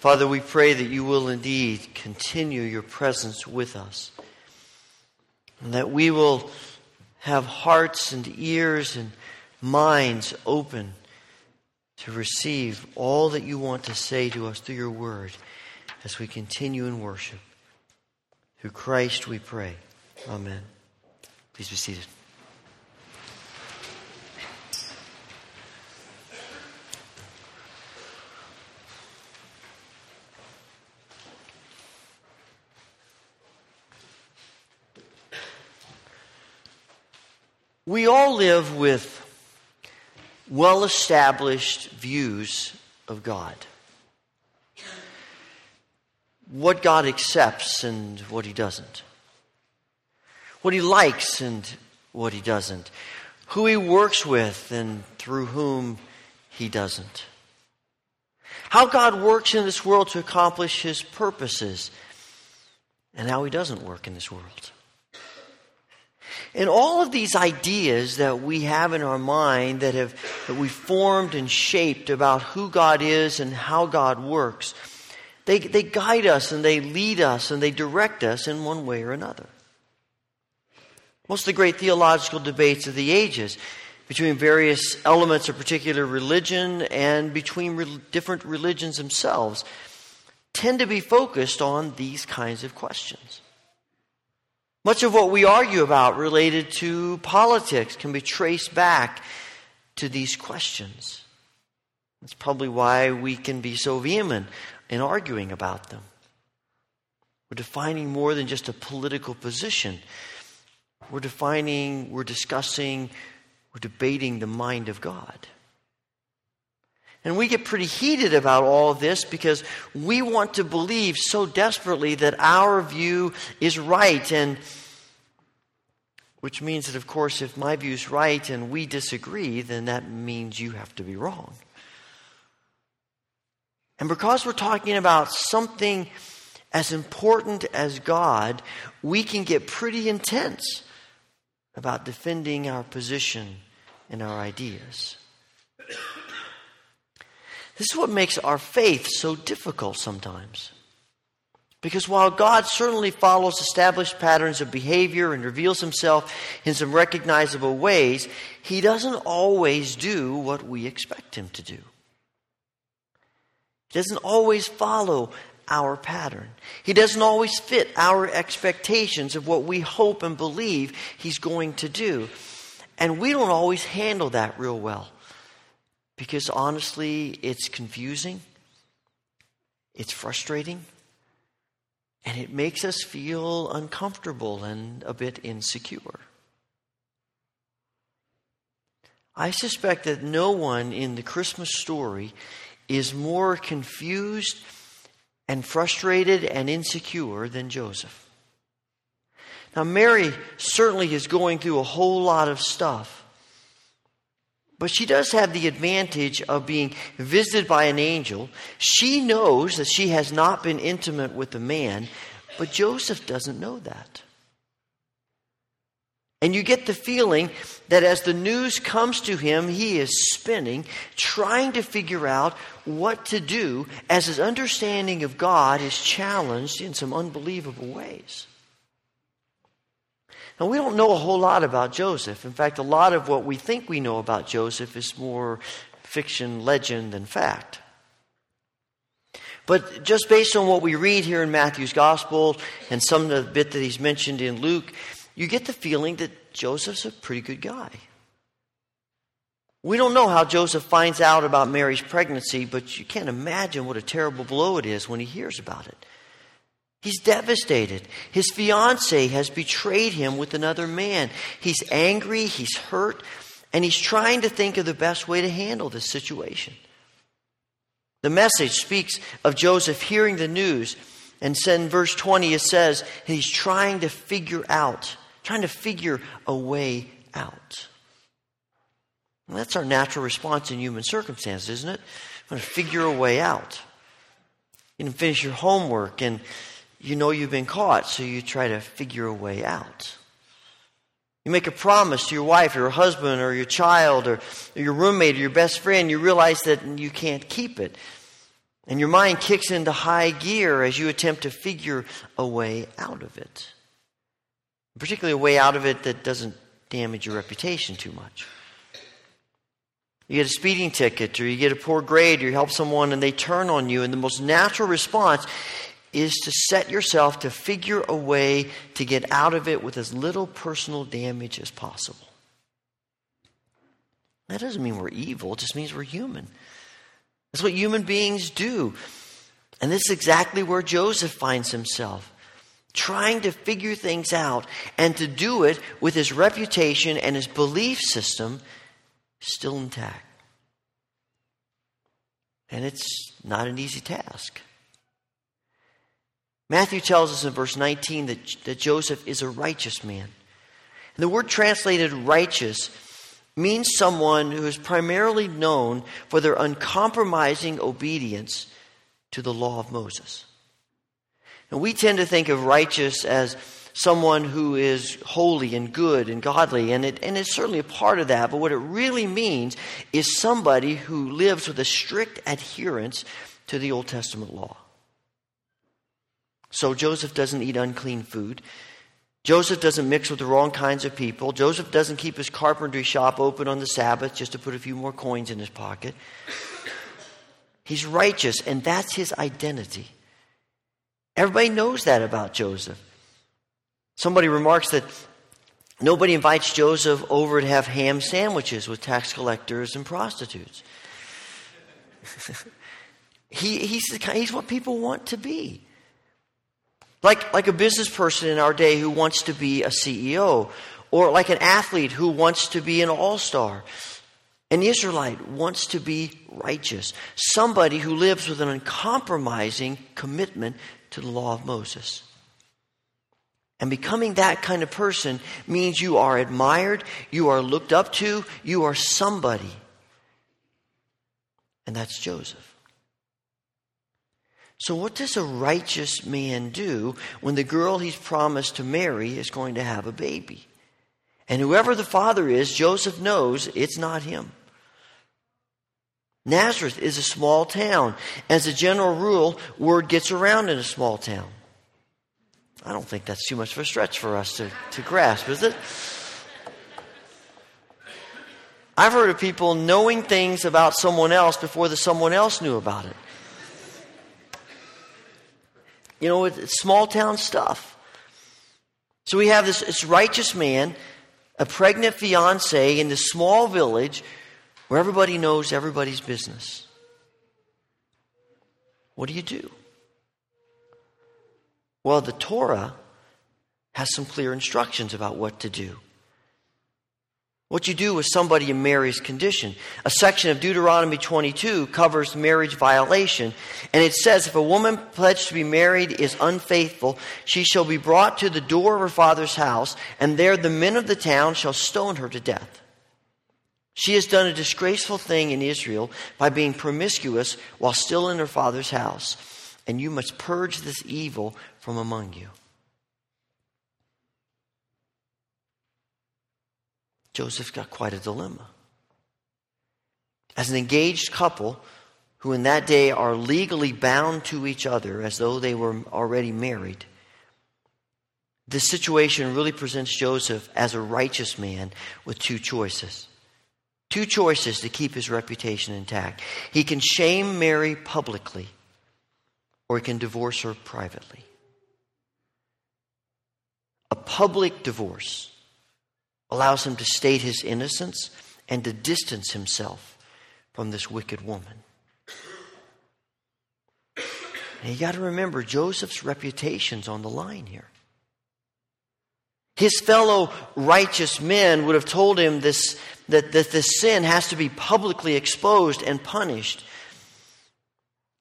Father, we pray that you will indeed continue your presence with us, and that we will have hearts and ears and minds open to receive all that you want to say to us through your word as we continue in worship. Through Christ we pray. Amen. Please be seated. We all live with well established views of God. What God accepts and what He doesn't. What He likes and what He doesn't. Who He works with and through whom He doesn't. How God works in this world to accomplish His purposes and how He doesn't work in this world. And all of these ideas that we have in our mind that have that we formed and shaped about who God is and how God works, they, they guide us and they lead us and they direct us in one way or another. Most of the great theological debates of the ages between various elements of particular religion and between re- different religions themselves tend to be focused on these kinds of questions. Much of what we argue about related to politics can be traced back to these questions. That's probably why we can be so vehement in arguing about them. We're defining more than just a political position. We're defining, we're discussing, we're debating the mind of God. And we get pretty heated about all of this because we want to believe so desperately that our view is right. And which means that, of course, if my view is right and we disagree, then that means you have to be wrong. And because we're talking about something as important as God, we can get pretty intense about defending our position and our ideas. This is what makes our faith so difficult sometimes. Because while God certainly follows established patterns of behavior and reveals himself in some recognizable ways, he doesn't always do what we expect him to do. He doesn't always follow our pattern. He doesn't always fit our expectations of what we hope and believe he's going to do. And we don't always handle that real well. Because honestly, it's confusing, it's frustrating, and it makes us feel uncomfortable and a bit insecure. I suspect that no one in the Christmas story is more confused and frustrated and insecure than Joseph. Now, Mary certainly is going through a whole lot of stuff. But she does have the advantage of being visited by an angel. She knows that she has not been intimate with a man, but Joseph doesn't know that. And you get the feeling that as the news comes to him, he is spinning, trying to figure out what to do as his understanding of God is challenged in some unbelievable ways. Now, we don't know a whole lot about Joseph. In fact, a lot of what we think we know about Joseph is more fiction, legend than fact. But just based on what we read here in Matthew's gospel and some of the bit that he's mentioned in Luke, you get the feeling that Joseph's a pretty good guy. We don't know how Joseph finds out about Mary's pregnancy, but you can't imagine what a terrible blow it is when he hears about it. He's devastated. His fiancee has betrayed him with another man. He's angry, he's hurt, and he's trying to think of the best way to handle this situation. The message speaks of Joseph hearing the news, and in verse 20 it says he's trying to figure out, trying to figure a way out. That's our natural response in human circumstances, isn't it? Want to figure a way out. You can finish your homework and you know you've been caught, so you try to figure a way out. You make a promise to your wife or your husband or your child or your roommate or your best friend, you realize that you can't keep it. And your mind kicks into high gear as you attempt to figure a way out of it. Particularly a way out of it that doesn't damage your reputation too much. You get a speeding ticket, or you get a poor grade, or you help someone and they turn on you, and the most natural response is to set yourself to figure a way to get out of it with as little personal damage as possible. That doesn't mean we're evil, it just means we're human. That's what human beings do. And this is exactly where Joseph finds himself trying to figure things out and to do it with his reputation and his belief system still intact. And it's not an easy task. Matthew tells us in verse 19 that, that Joseph is a righteous man. And the word translated righteous means someone who is primarily known for their uncompromising obedience to the law of Moses. And we tend to think of righteous as someone who is holy and good and godly, and, it, and it's certainly a part of that, but what it really means is somebody who lives with a strict adherence to the Old Testament law. So Joseph doesn't eat unclean food. Joseph doesn't mix with the wrong kinds of people. Joseph doesn't keep his carpentry shop open on the Sabbath just to put a few more coins in his pocket. He's righteous, and that's his identity. Everybody knows that about Joseph. Somebody remarks that nobody invites Joseph over to have ham sandwiches with tax collectors and prostitutes. he, he's, the, he's what people want to be. Like, like a business person in our day who wants to be a CEO, or like an athlete who wants to be an all star. An Israelite wants to be righteous, somebody who lives with an uncompromising commitment to the law of Moses. And becoming that kind of person means you are admired, you are looked up to, you are somebody. And that's Joseph. So, what does a righteous man do when the girl he's promised to marry is going to have a baby? And whoever the father is, Joseph knows it's not him. Nazareth is a small town. As a general rule, word gets around in a small town. I don't think that's too much of a stretch for us to, to grasp, is it? I've heard of people knowing things about someone else before the someone else knew about it. You know, it's small town stuff. So we have this, this righteous man, a pregnant fiance in this small village where everybody knows everybody's business. What do you do? Well, the Torah has some clear instructions about what to do. What you do with somebody in Mary's condition. A section of Deuteronomy 22 covers marriage violation, and it says if a woman pledged to be married is unfaithful, she shall be brought to the door of her father's house, and there the men of the town shall stone her to death. She has done a disgraceful thing in Israel by being promiscuous while still in her father's house, and you must purge this evil from among you. Joseph's got quite a dilemma. As an engaged couple, who in that day are legally bound to each other as though they were already married, this situation really presents Joseph as a righteous man with two choices. Two choices to keep his reputation intact. He can shame Mary publicly, or he can divorce her privately. A public divorce allows him to state his innocence and to distance himself from this wicked woman. And you got to remember, Joseph's reputation's on the line here. His fellow righteous men would have told him this, that, that this sin has to be publicly exposed and punished.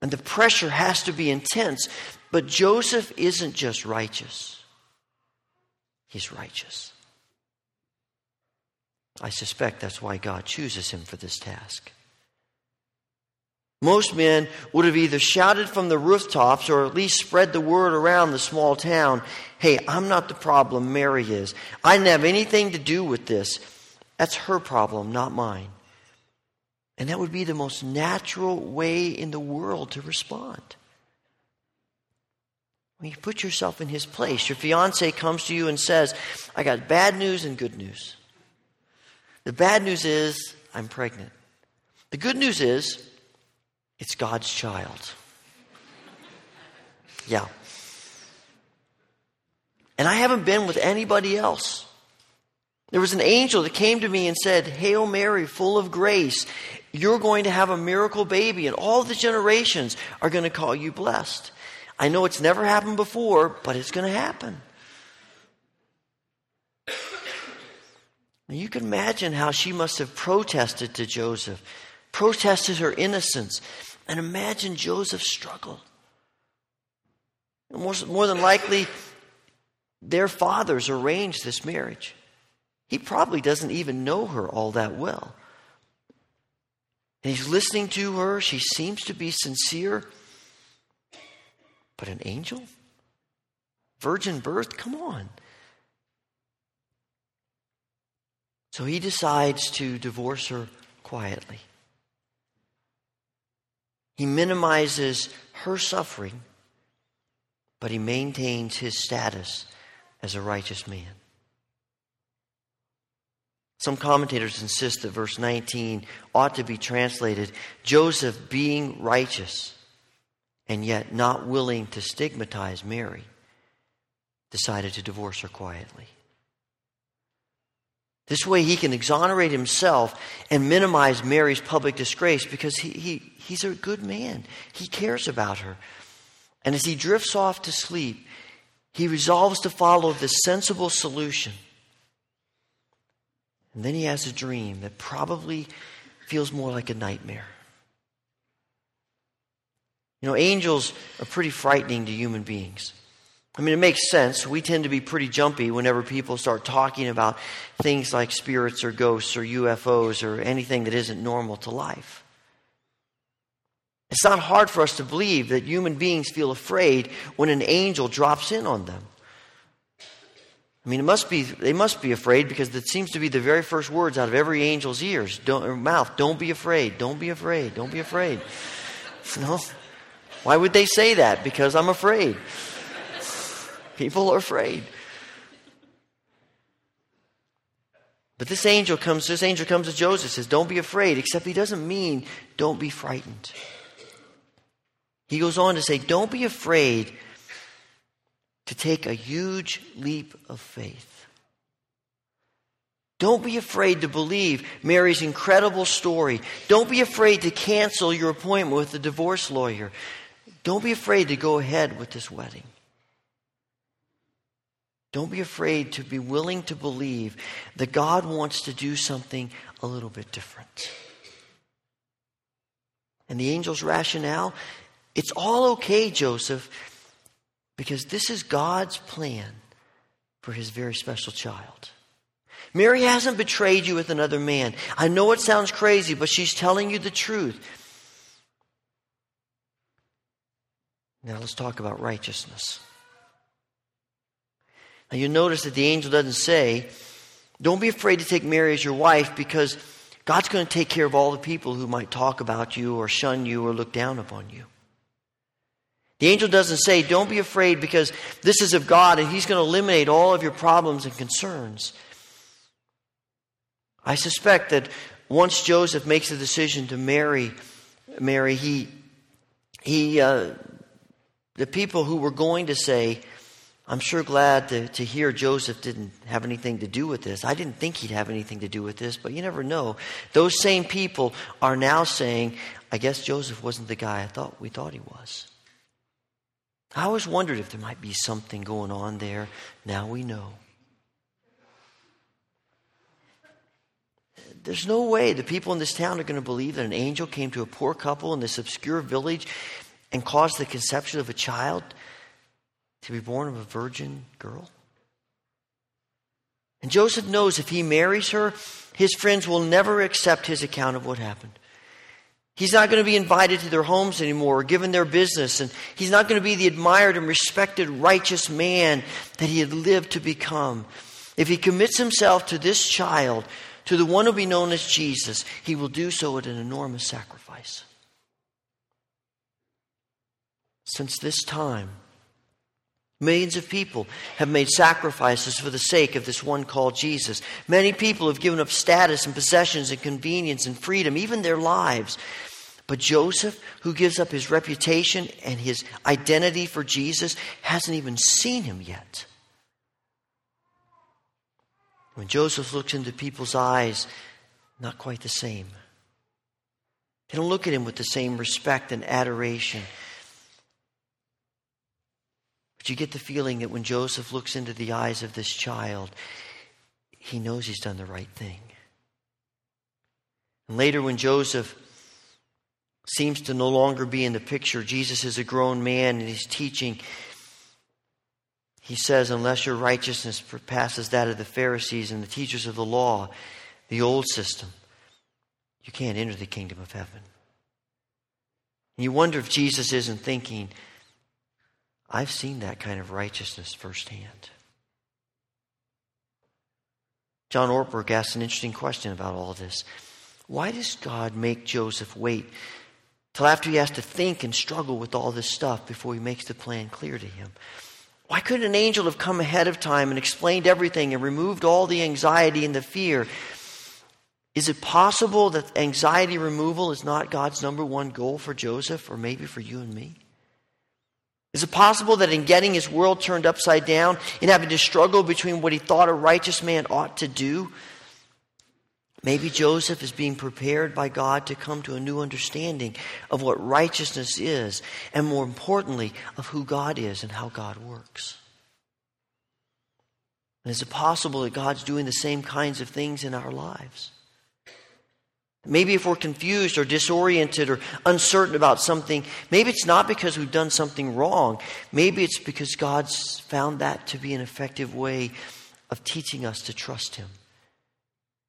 And the pressure has to be intense. But Joseph isn't just righteous, he's righteous. I suspect that's why God chooses him for this task. Most men would have either shouted from the rooftops or at least spread the word around the small town hey, I'm not the problem, Mary is. I didn't have anything to do with this. That's her problem, not mine. And that would be the most natural way in the world to respond. When you put yourself in his place, your fiance comes to you and says, I got bad news and good news. The bad news is, I'm pregnant. The good news is, it's God's child. Yeah. And I haven't been with anybody else. There was an angel that came to me and said, Hail Mary, full of grace, you're going to have a miracle baby, and all the generations are going to call you blessed. I know it's never happened before, but it's going to happen. Now you can imagine how she must have protested to Joseph, protested her innocence, and imagine Joseph's struggle. More, more than likely, their fathers arranged this marriage. He probably doesn't even know her all that well. And he's listening to her. She seems to be sincere. But an angel? Virgin birth? Come on. So he decides to divorce her quietly. He minimizes her suffering, but he maintains his status as a righteous man. Some commentators insist that verse 19 ought to be translated Joseph being righteous and yet not willing to stigmatize Mary, decided to divorce her quietly. This way, he can exonerate himself and minimize Mary's public disgrace because he, he, he's a good man. He cares about her. And as he drifts off to sleep, he resolves to follow the sensible solution. And then he has a dream that probably feels more like a nightmare. You know, angels are pretty frightening to human beings. I mean, it makes sense. We tend to be pretty jumpy whenever people start talking about things like spirits or ghosts or UFOs or anything that isn't normal to life. It's not hard for us to believe that human beings feel afraid when an angel drops in on them. I mean, it must be, they must be afraid because it seems to be the very first words out of every angel's ears, don't, mouth. Don't be afraid. Don't be afraid. Don't be afraid. No? Why would they say that? Because I'm afraid. People are afraid. But this angel comes, this angel comes to Joseph, says, Don't be afraid, except he doesn't mean don't be frightened. He goes on to say, Don't be afraid to take a huge leap of faith. Don't be afraid to believe Mary's incredible story. Don't be afraid to cancel your appointment with the divorce lawyer. Don't be afraid to go ahead with this wedding. Don't be afraid to be willing to believe that God wants to do something a little bit different. And the angel's rationale it's all okay, Joseph, because this is God's plan for his very special child. Mary hasn't betrayed you with another man. I know it sounds crazy, but she's telling you the truth. Now let's talk about righteousness. Now you notice that the angel doesn't say, don't be afraid to take Mary as your wife because God's going to take care of all the people who might talk about you or shun you or look down upon you. The angel doesn't say, don't be afraid because this is of God and He's going to eliminate all of your problems and concerns. I suspect that once Joseph makes the decision to marry Mary, he, he uh, the people who were going to say, I'm sure glad to, to hear Joseph didn't have anything to do with this. I didn't think he'd have anything to do with this, but you never know. Those same people are now saying, I guess Joseph wasn't the guy I thought we thought he was. I always wondered if there might be something going on there. Now we know. There's no way the people in this town are going to believe that an angel came to a poor couple in this obscure village and caused the conception of a child to be born of a virgin girl? And Joseph knows if he marries her, his friends will never accept his account of what happened. He's not going to be invited to their homes anymore or given their business, and he's not going to be the admired and respected righteous man that he had lived to become. If he commits himself to this child, to the one who will be known as Jesus, he will do so at an enormous sacrifice. Since this time, Millions of people have made sacrifices for the sake of this one called Jesus. Many people have given up status and possessions and convenience and freedom, even their lives. But Joseph, who gives up his reputation and his identity for Jesus, hasn't even seen him yet. When Joseph looks into people's eyes, not quite the same. They don't look at him with the same respect and adoration. But you get the feeling that when Joseph looks into the eyes of this child, he knows he's done the right thing. And later, when Joseph seems to no longer be in the picture, Jesus is a grown man and he's teaching. He says, Unless your righteousness surpasses that of the Pharisees and the teachers of the law, the old system, you can't enter the kingdom of heaven. And you wonder if Jesus isn't thinking, I've seen that kind of righteousness firsthand. John Ortberg asked an interesting question about all this. Why does God make Joseph wait till after he has to think and struggle with all this stuff before he makes the plan clear to him? Why couldn't an angel have come ahead of time and explained everything and removed all the anxiety and the fear? Is it possible that anxiety removal is not God's number one goal for Joseph or maybe for you and me? Is it possible that in getting his world turned upside down, in having to struggle between what he thought a righteous man ought to do, maybe Joseph is being prepared by God to come to a new understanding of what righteousness is, and more importantly, of who God is and how God works? And is it possible that God's doing the same kinds of things in our lives? Maybe if we're confused or disoriented or uncertain about something, maybe it's not because we've done something wrong. Maybe it's because God's found that to be an effective way of teaching us to trust Him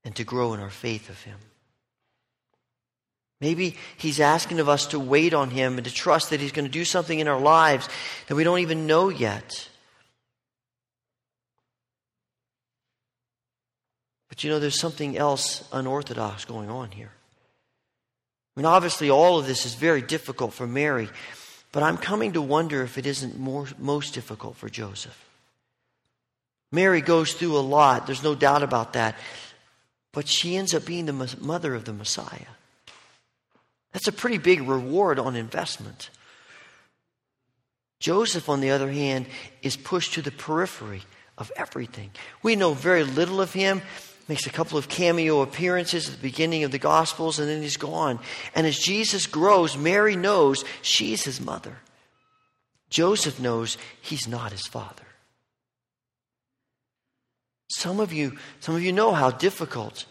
and to grow in our faith of Him. Maybe He's asking of us to wait on Him and to trust that He's going to do something in our lives that we don't even know yet. But you know, there's something else unorthodox going on here. I mean, obviously, all of this is very difficult for Mary, but I'm coming to wonder if it isn't more, most difficult for Joseph. Mary goes through a lot, there's no doubt about that, but she ends up being the mother of the Messiah. That's a pretty big reward on investment. Joseph, on the other hand, is pushed to the periphery of everything. We know very little of him makes a couple of cameo appearances at the beginning of the Gospels, and then he's gone. And as Jesus grows, Mary knows she's his mother. Joseph knows he's not his father. Some of you, some of you know how difficult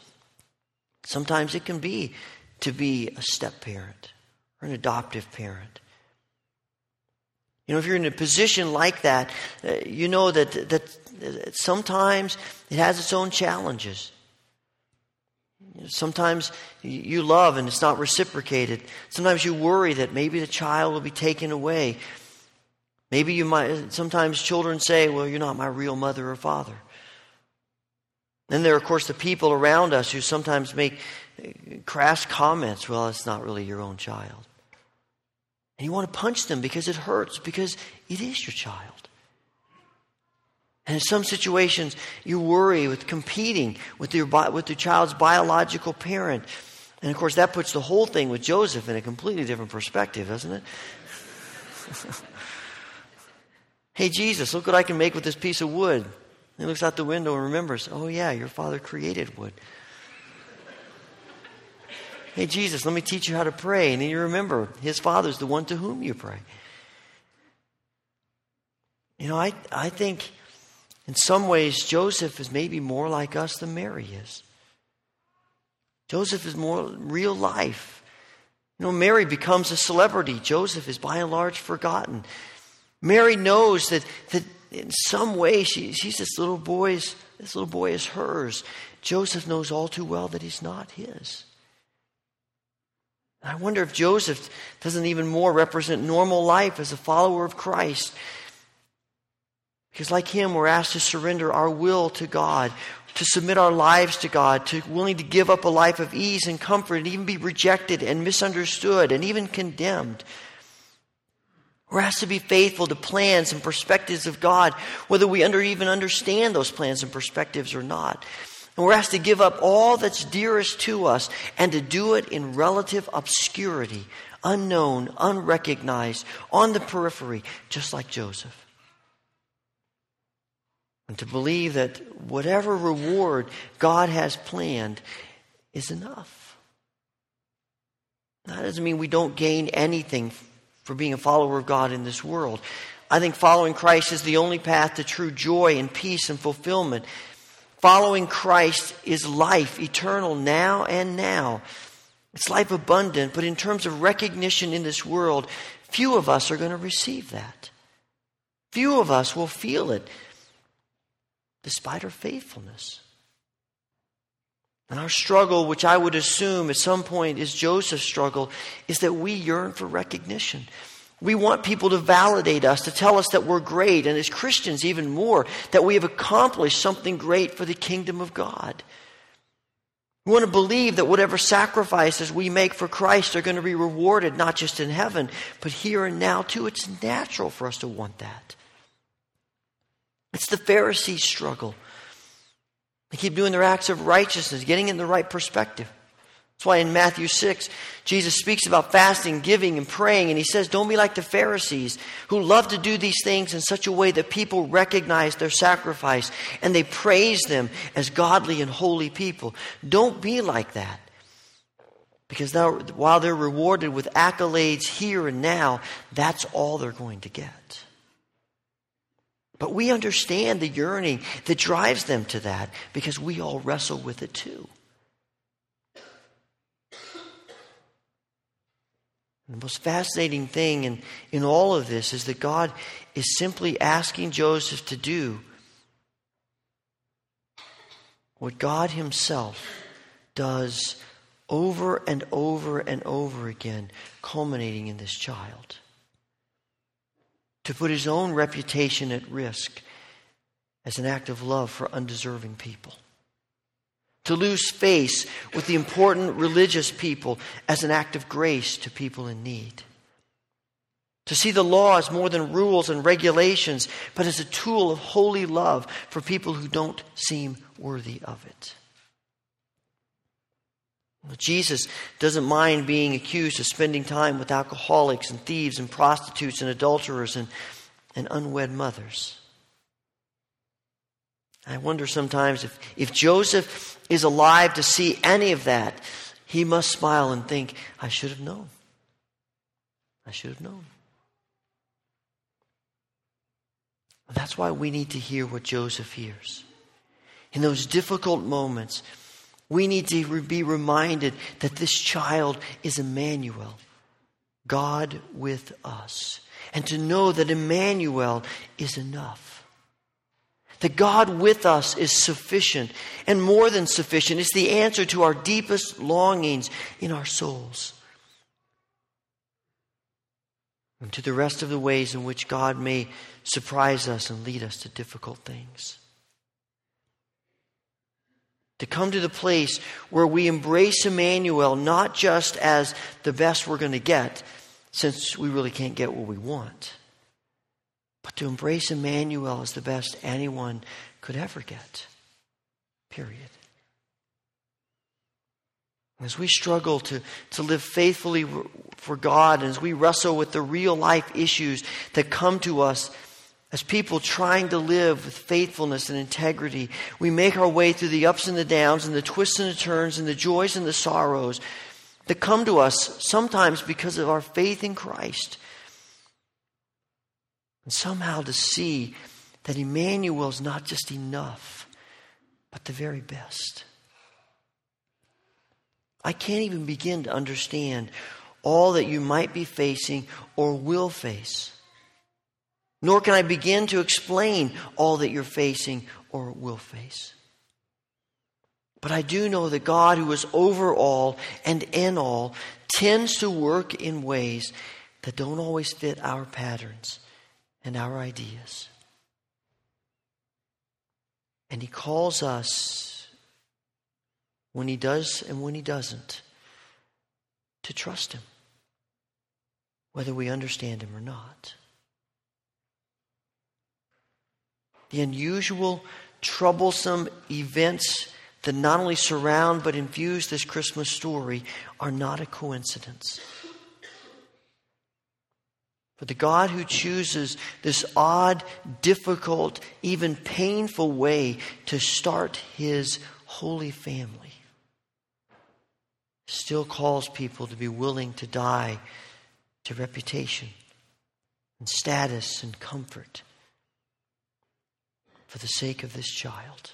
sometimes it can be to be a step parent or an adoptive parent. You know, if you're in a position like that, uh, you know that, that sometimes it has its own challenges. Sometimes you love and it's not reciprocated. Sometimes you worry that maybe the child will be taken away. Maybe you might, sometimes children say, Well, you're not my real mother or father. Then there are, of course, the people around us who sometimes make crass comments. Well, it's not really your own child. And you want to punch them because it hurts, because it is your child. And in some situations, you worry with competing with your, with your child's biological parent. And of course, that puts the whole thing with Joseph in a completely different perspective, doesn't it? hey, Jesus, look what I can make with this piece of wood. He looks out the window and remembers, oh, yeah, your father created wood. Hey, Jesus, let me teach you how to pray. And then you remember, his father's the one to whom you pray. You know, I, I think in some ways, Joseph is maybe more like us than Mary is. Joseph is more real life. You know, Mary becomes a celebrity. Joseph is by and large forgotten. Mary knows that, that in some way she, she's this little boy's, this little boy is hers. Joseph knows all too well that he's not his. I wonder if Joseph doesn't even more represent normal life as a follower of Christ. Because, like him, we're asked to surrender our will to God, to submit our lives to God, to willing to give up a life of ease and comfort and even be rejected and misunderstood and even condemned. We're asked to be faithful to plans and perspectives of God, whether we under, even understand those plans and perspectives or not. And we're asked to give up all that's dearest to us and to do it in relative obscurity, unknown, unrecognized, on the periphery, just like Joseph. And to believe that whatever reward God has planned is enough. That doesn't mean we don't gain anything for being a follower of God in this world. I think following Christ is the only path to true joy and peace and fulfillment. Following Christ is life, eternal now and now. It's life abundant, but in terms of recognition in this world, few of us are going to receive that. Few of us will feel it, despite our faithfulness. And our struggle, which I would assume at some point is Joseph's struggle, is that we yearn for recognition. We want people to validate us, to tell us that we're great, and as Christians, even more, that we have accomplished something great for the kingdom of God. We want to believe that whatever sacrifices we make for Christ are going to be rewarded, not just in heaven, but here and now too. It's natural for us to want that. It's the Pharisees' struggle. They keep doing their acts of righteousness, getting in the right perspective. That's why in Matthew 6, Jesus speaks about fasting, giving, and praying, and he says, Don't be like the Pharisees who love to do these things in such a way that people recognize their sacrifice and they praise them as godly and holy people. Don't be like that. Because while they're rewarded with accolades here and now, that's all they're going to get. But we understand the yearning that drives them to that because we all wrestle with it too. The most fascinating thing in, in all of this is that God is simply asking Joseph to do what God Himself does over and over and over again, culminating in this child to put his own reputation at risk as an act of love for undeserving people. To lose face with the important religious people as an act of grace to people in need. To see the law as more than rules and regulations, but as a tool of holy love for people who don't seem worthy of it. Jesus doesn't mind being accused of spending time with alcoholics and thieves and prostitutes and adulterers and, and unwed mothers. I wonder sometimes if, if Joseph is alive to see any of that, he must smile and think, I should have known. I should have known. That's why we need to hear what Joseph hears. In those difficult moments, we need to be reminded that this child is Emmanuel, God with us. And to know that Emmanuel is enough. That God with us is sufficient and more than sufficient. It's the answer to our deepest longings in our souls. And to the rest of the ways in which God may surprise us and lead us to difficult things to come to the place where we embrace Emmanuel not just as the best we're going to get, since we really can't get what we want, but to embrace Emmanuel is the best anyone could ever get. Period. As we struggle to, to live faithfully for God, and as we wrestle with the real life issues that come to us as people trying to live with faithfulness and integrity, we make our way through the ups and the downs and the twists and the turns and the joys and the sorrows that come to us sometimes because of our faith in Christ. And somehow to see that Emmanuel is not just enough, but the very best. I can't even begin to understand all that you might be facing or will face nor can I begin to explain all that you're facing or will face. But I do know that God, who is over all and in all, tends to work in ways that don't always fit our patterns and our ideas. And He calls us when He does and when He doesn't to trust Him, whether we understand Him or not. The unusual, troublesome events that not only surround but infuse this Christmas story are not a coincidence. But the God who chooses this odd, difficult, even painful way to start his holy family still calls people to be willing to die to reputation and status and comfort for the sake of this child.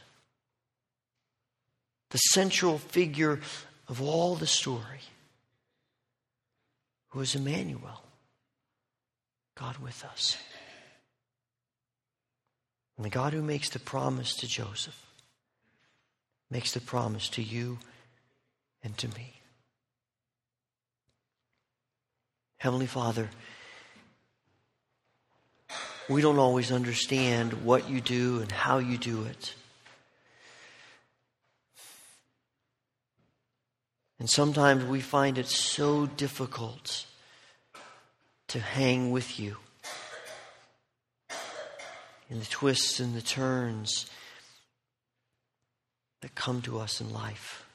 The central figure of all the story, is Emmanuel, God with us. And the God who makes the promise to Joseph makes the promise to you and to me. Heavenly Father, we don't always understand what you do and how you do it. And sometimes we find it so difficult to hang with you in the twists and the turns that come to us in life.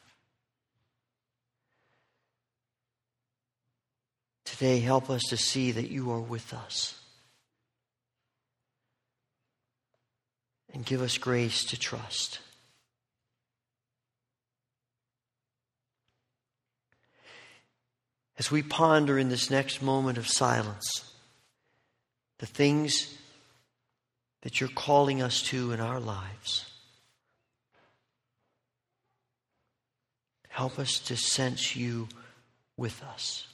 Today, help us to see that you are with us. And give us grace to trust. As we ponder in this next moment of silence the things that you're calling us to in our lives, help us to sense you with us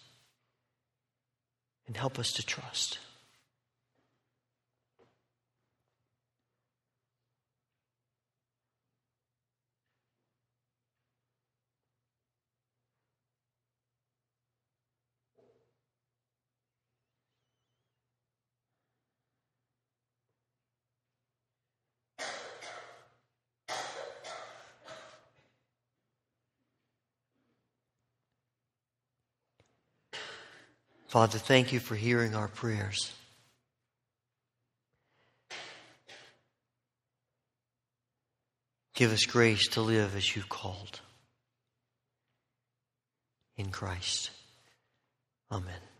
and help us to trust. Father, thank you for hearing our prayers. Give us grace to live as you've called. In Christ. Amen.